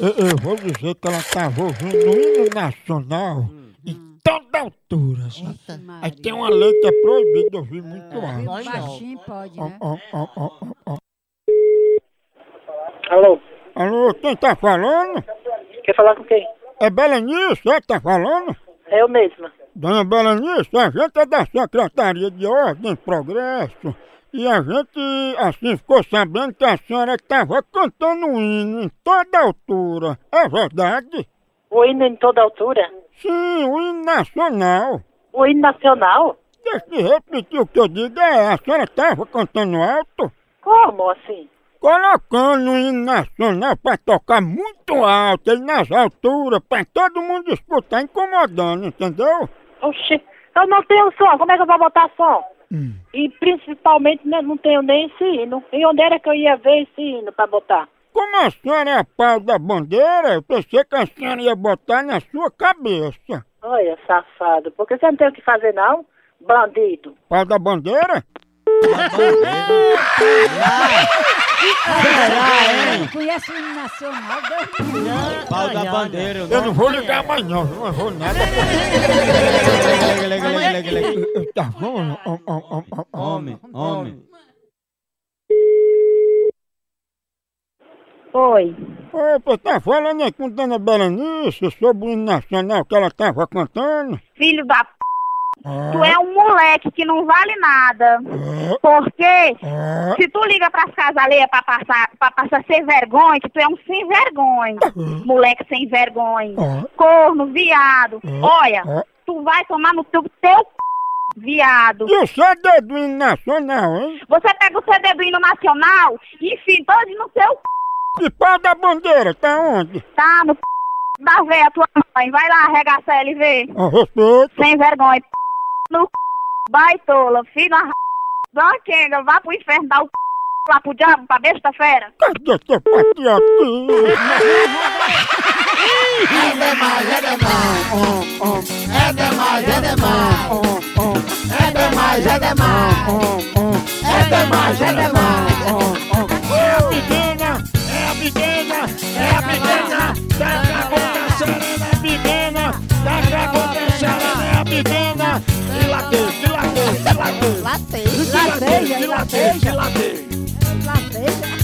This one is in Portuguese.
Eu, eu vou dizer que ela estava ouvindo o hino nacional em toda altura. sabe? Aí tem uma lei que é proibida ouvir muito alto. Nós não. Baixinho pode, Ó, né? ó, ó, ó, ó, ó. Alô, Alô, quem tá falando? quer falar com quem? É Belenice, é que tá falando? É eu mesma. Dona Belenice, a gente é da Secretaria de Ordem e Progresso. E a gente, assim, ficou sabendo que a senhora estava cantando um hino em toda altura. É verdade? O hino em toda altura? Sim, o hino nacional. O hino nacional? Deixa eu repetir o que eu digo, é, a senhora estava cantando alto? Como assim? Colocando o hino nacional pra tocar muito alto, ele nas alturas, pra todo mundo escutar, incomodando, entendeu? Oxi, eu não tenho som, como é que eu vou botar som? Hum. E principalmente né, não tenho nem esse hino. E onde era que eu ia ver esse hino pra botar? Como a senhora é a pau da bandeira, eu pensei que a senhora ia botar na sua cabeça. Olha, safado, porque você não tem o que fazer não? Bandido. Pau da bandeira? Conhece o nacional? Livre. Pau da bandeira. Eu não vou ligar mais não, eu não vou nada. Tá ó. Homem, homem. Oi. Opa, tá falando aí com Dona Berenice sobre o nacional que ela tava cantando? Filho da p... Ah, Tu é um moleque que não vale nada. ah, Porque ah. se tu liga pras casas alheias pra passar, pra passar sem vergonha, que tu é um sem vergonha. Moleque sem vergonha. Ah. Corno, viado. Ah. Olha, Ah. tu vai tomar no teu, teu c... viado. E o do hino nacional, hein? Você pega o do hino nacional e enfia todo no teu c... E pau da bandeira, tá onde? tá? No c... da véia tua mãe. Vai lá, arregaça ele e vê. A respeito. Sem vergonha. p... No c... baitola, filho da r... da quenga, vá pro inferno, dá o c... lá pro diabo, pra besta fera. Cadê teu patriotismo? É demais, é demais. É demais, é demais. É demais, é demais. É demais, é demais. É a pequena, é a pequena, é a pequena, Lateja, lateja, dilatei, dilatei. lateja.